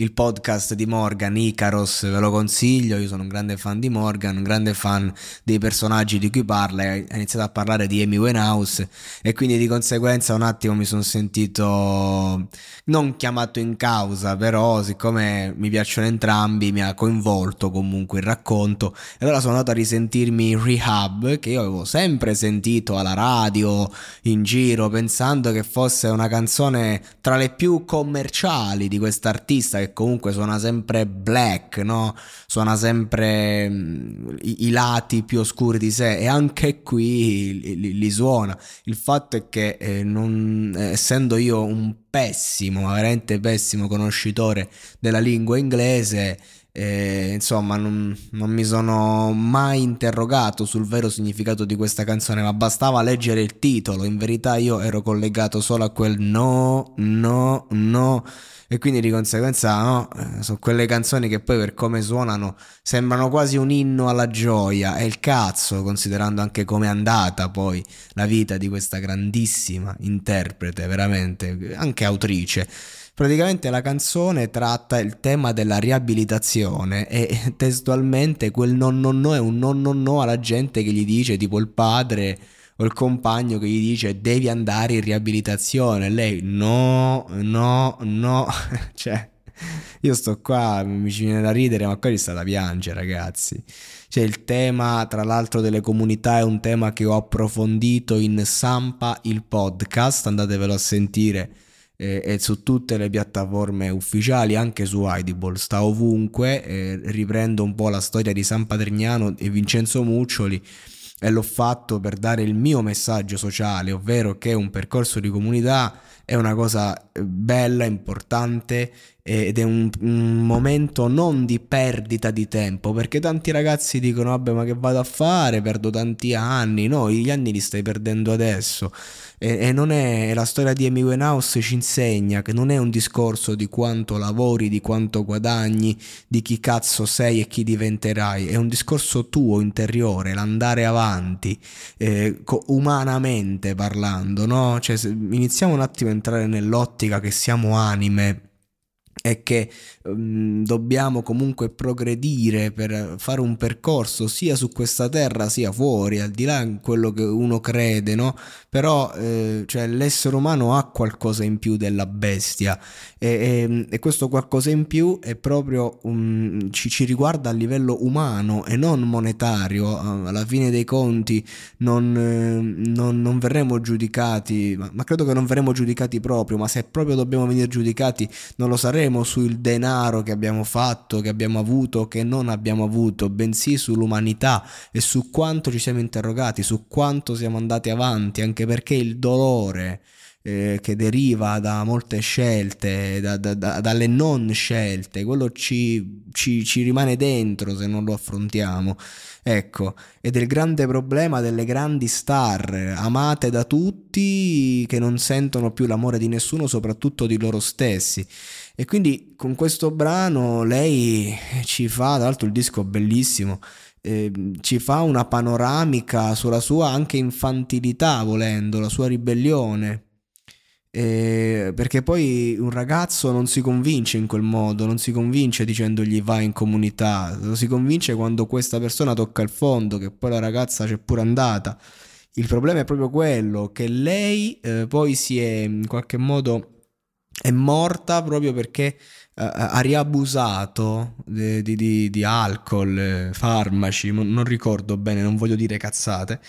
il podcast di Morgan, Icaros, ve lo consiglio, io sono un grande fan di Morgan, un grande fan dei personaggi di cui parla, ha iniziato a parlare di Amy Winehouse e quindi di conseguenza un attimo mi sono sentito non chiamato in causa, però siccome mi piacciono entrambi mi ha coinvolto comunque il racconto. E allora sono andato a risentirmi Rehab che io avevo sempre sentito alla radio, in giro, pensando che fosse una canzone tra le più commerciali di quest'artista che comunque suona sempre black, no? Suona sempre mh, i, i, lati più oscuri di sé e anche qui li, li, li suona. Il fatto è che eh, non, eh, essendo io un pessimo, veramente pessimo conoscitore della lingua inglese, eh, insomma, non, non, mi sono mai interrogato sul vero significato di questa canzone, ma bastava leggere il titolo. In verità, io ero collegato solo a quel no, no, no. E quindi di conseguenza no, eh, sono quelle canzoni che poi per come suonano sembrano quasi un inno alla gioia. E il cazzo considerando anche come è andata poi la vita di questa grandissima interprete veramente anche autrice praticamente la canzone tratta il tema della riabilitazione e testualmente quel non non no è un non non no alla gente che gli dice tipo il padre o il compagno che gli dice devi andare in riabilitazione, lei no, no, no, cioè io sto qua, mi ci viene da ridere, ma qua sta da piangere ragazzi. Cioè il tema, tra l'altro, delle comunità è un tema che ho approfondito in Sampa, il podcast, andatevelo a sentire eh, e su tutte le piattaforme ufficiali, anche su Audible, sta ovunque, eh, riprendo un po' la storia di San Patrignano e Vincenzo Muccioli e l'ho fatto per dare il mio messaggio sociale, ovvero che un percorso di comunità è una cosa eh, bella, importante ed è un, un, momento non di perdita di tempo, perché tanti ragazzi dicono vabbè ma che vado a fare, perdo tanti anni, no, gli anni li stai perdendo adesso. E, e non è, la storia di Amy Winehouse ci insegna che non è un discorso di quanto lavori, di quanto guadagni, di chi cazzo sei e chi diventerai, è un discorso tuo interiore, l'andare avanti, eh, umanamente parlando, no? Cioè, iniziamo un attimo a entrare nell'ottica che siamo anime e che um, dobbiamo comunque progredire per fare un percorso sia su questa terra sia fuori, al di là di quello che uno crede, no? Però eh, cioè, l'essere umano ha qualcosa in più della bestia e, e, e questo qualcosa in più è proprio um, ci, ci, riguarda a livello umano e non monetario. Alla fine dei conti non, eh, non, non verremo giudicati, ma, ma credo che non verremo giudicati proprio, ma se proprio dobbiamo venire giudicati non lo saremo ragioneremo sul denaro che abbiamo fatto, che abbiamo avuto, che non abbiamo avuto, bensì sull'umanità e su quanto ci siamo interrogati, su quanto siamo andati avanti, anche perché il dolore eh, che deriva da molte scelte, da, da, da, dalle non scelte, quello ci, ci, ci rimane dentro se non lo affrontiamo. Ecco, ed è il grande problema delle grandi star, amate da tutti, che non sentono più l'amore di nessuno, soprattutto di loro stessi. E quindi con questo brano lei ci fa, tra l'altro il disco è bellissimo, eh, ci fa una panoramica sulla sua anche infantilità, volendo, la sua ribellione. Eh, perché poi un ragazzo non si convince in quel modo, non si convince dicendogli vai in comunità, lo si convince quando questa persona tocca il fondo, che poi la ragazza c'è pure andata. Il problema è proprio quello che lei eh, poi si è in qualche modo è morta proprio perché uh, ha riabusato di, di, di alcol, eh, farmaci, non ricordo bene, non voglio dire cazzate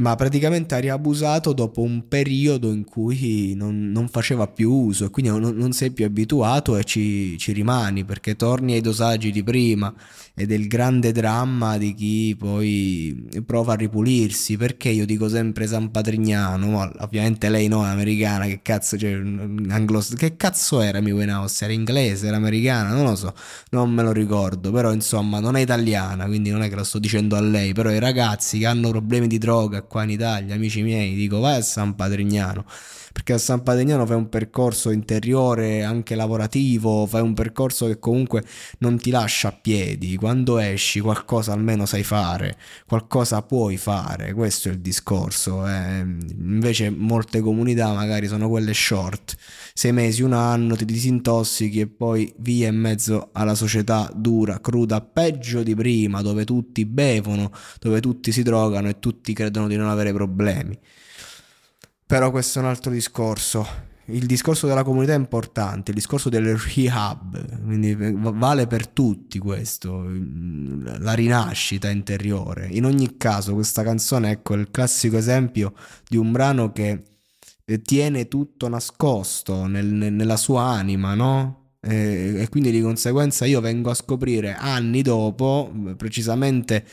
ma praticamente ha riabusato dopo un periodo in cui non, non faceva più uso e quindi non, non sei più abituato e ci, ci, rimani perché torni ai dosaggi di prima ed è il grande dramma di chi poi prova a ripulirsi. Perché io dico sempre San Patrignano ovviamente lei no è americana che cazzo cioè, anglos- che cazzo era mi Winehouse era inglese era americana? Non lo so non me lo ricordo però insomma non è italiana quindi non è che lo sto dicendo a lei però i ragazzi che hanno problemi di droga qua in Italia, amici miei, dico vai a San Patrignano, perché a San Patrignano fai un percorso interiore anche lavorativo, fai un percorso che comunque non ti lascia a piedi, quando esci qualcosa almeno sai fare, qualcosa puoi fare, questo è il discorso, eh. invece molte comunità magari sono quelle short, sei mesi, un anno, ti disintossichi e poi via in mezzo alla società dura, cruda, peggio di prima, dove tutti bevono, dove tutti si drogano e tutti credono di non avere problemi. Però questo è un altro discorso. Il discorso della comunità è importante, il discorso del rehab, quindi vale per tutti questo, la rinascita interiore. In ogni caso questa canzone ecco il classico esempio di un brano che eh, tiene tutto nascosto nel, nella sua anima, no? E, e quindi di conseguenza io vengo a scoprire anni dopo, precisamente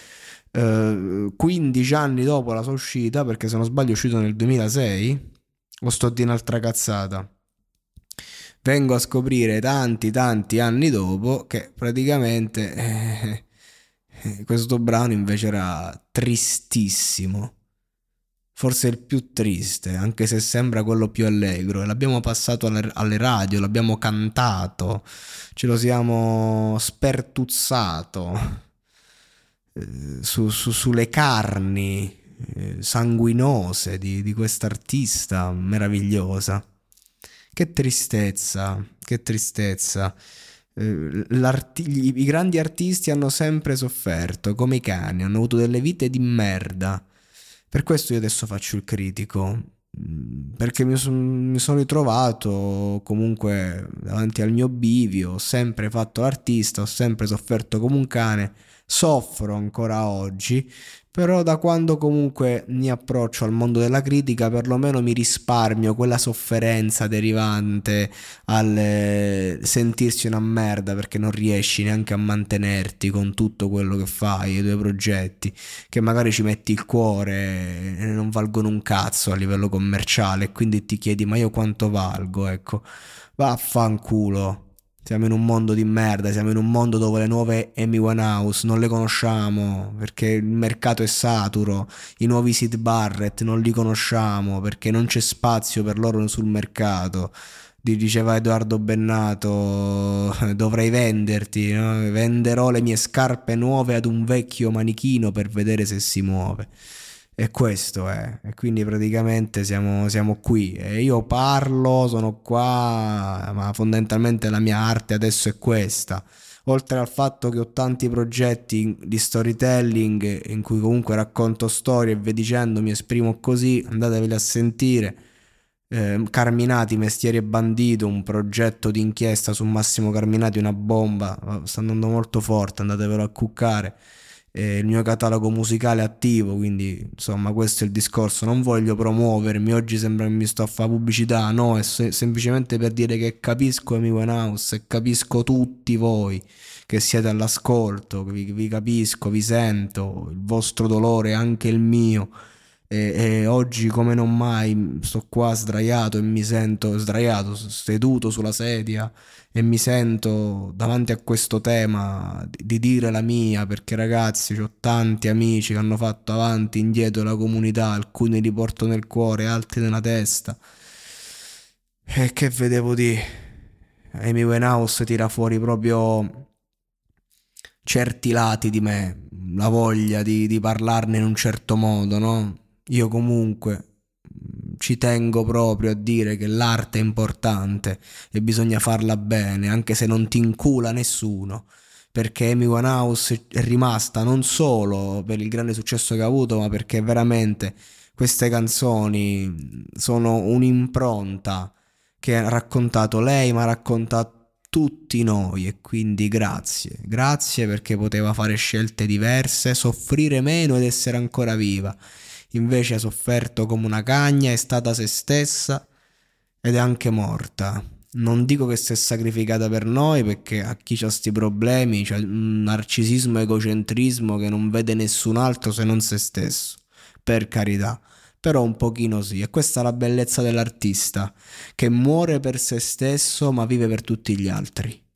15 eh, anni dopo la sua uscita, perché se non sbaglio è uscito nel 2006, o sto di un'altra cazzata. Vengo a scoprire tanti tanti anni dopo che praticamente eh, eh, questo brano invece era tristissimo. Forse il più triste, anche se sembra quello più allegro. L'abbiamo passato alle, alle radio, l'abbiamo cantato, ce lo siamo spertuzzato su, su, sulle carni eh, sanguinose di, di quest'artista meravigliosa. Che tristezza, che tristezza. Eh, I grandi artisti hanno sempre sofferto, come i cani, hanno avuto delle vite di merda. Per questo io adesso faccio il critico, mm, perché mi, son, mi sono ritrovato comunque davanti al mio bivio, ho sempre fatto l'artista, ho sempre sofferto come un cane soffro ancora oggi, però da quando comunque mi approccio al mondo della critica perlomeno mi risparmio quella sofferenza derivante al eh, sentirsi una merda perché non riesci neanche a mantenerti con tutto quello che fai, i tuoi progetti, che magari ci metti il cuore e non valgono un cazzo a livello commerciale quindi ti chiedi ma io quanto valgo, ecco, vaffanculo. Siamo in un mondo di merda, siamo in un mondo dove le nuove Amy Winehouse non le conosciamo perché il mercato è saturo, i nuovi Sid Barrett non li conosciamo perché non c'è spazio per loro sul mercato. Diceva Edoardo Bennato, dovrei venderti, no? venderò le mie scarpe nuove ad un vecchio manichino per vedere se si muove. E questo è, e quindi praticamente siamo, siamo, qui. E io parlo, sono qua, ma fondamentalmente la mia arte adesso è questa. Oltre al fatto che ho tanti progetti di storytelling in cui comunque racconto storie e vi dicendo mi esprimo così, andateveli a sentire. Eh, Carminati, Mestieri e Bandito, un progetto di inchiesta su Massimo Carminati, una bomba, sta andando molto forte, andatevelo a cuccare eh, il mio catalogo musicale attivo, quindi insomma questo è il discorso, non voglio promuovermi, oggi sembra che mi sto a fare pubblicità, no, è se- semplicemente per dire che capisco Amy Winehouse e capisco tutti voi che siete all'ascolto, vi, vi capisco, vi sento, il vostro dolore, anche il mio e, e, oggi come non mai sto qua sdraiato e mi sento sdraiato, seduto sulla sedia e mi sento davanti a questo tema di, di dire la mia perché ragazzi ho tanti amici che hanno fatto avanti e indietro la comunità, alcuni li porto nel cuore, altri nella testa. E che vedevo di Amy Winehouse tira fuori proprio certi lati di me, la voglia di, di parlarne in un certo modo, no? Io comunque ci tengo proprio a dire che l'arte è importante e bisogna farla bene, anche se non ti incula nessuno. Perché Amy Winehouse è rimasta non solo per il grande successo che ha avuto, ma perché veramente queste canzoni sono un'impronta che ha raccontato lei, ma ha raccontato tutti noi e quindi grazie, grazie perché poteva fare scelte diverse, soffrire meno ed essere ancora viva invece ha sofferto come una cagna, è stata se stessa ed è anche morta. Non dico che si è sacrificata per noi perché a chi ha questi problemi c'è un narcisismo egocentrismo che non vede nessun altro se non se stesso, per carità. Però un pochino sì, e questa è la bellezza dell'artista, che muore per se stesso ma vive per tutti gli altri.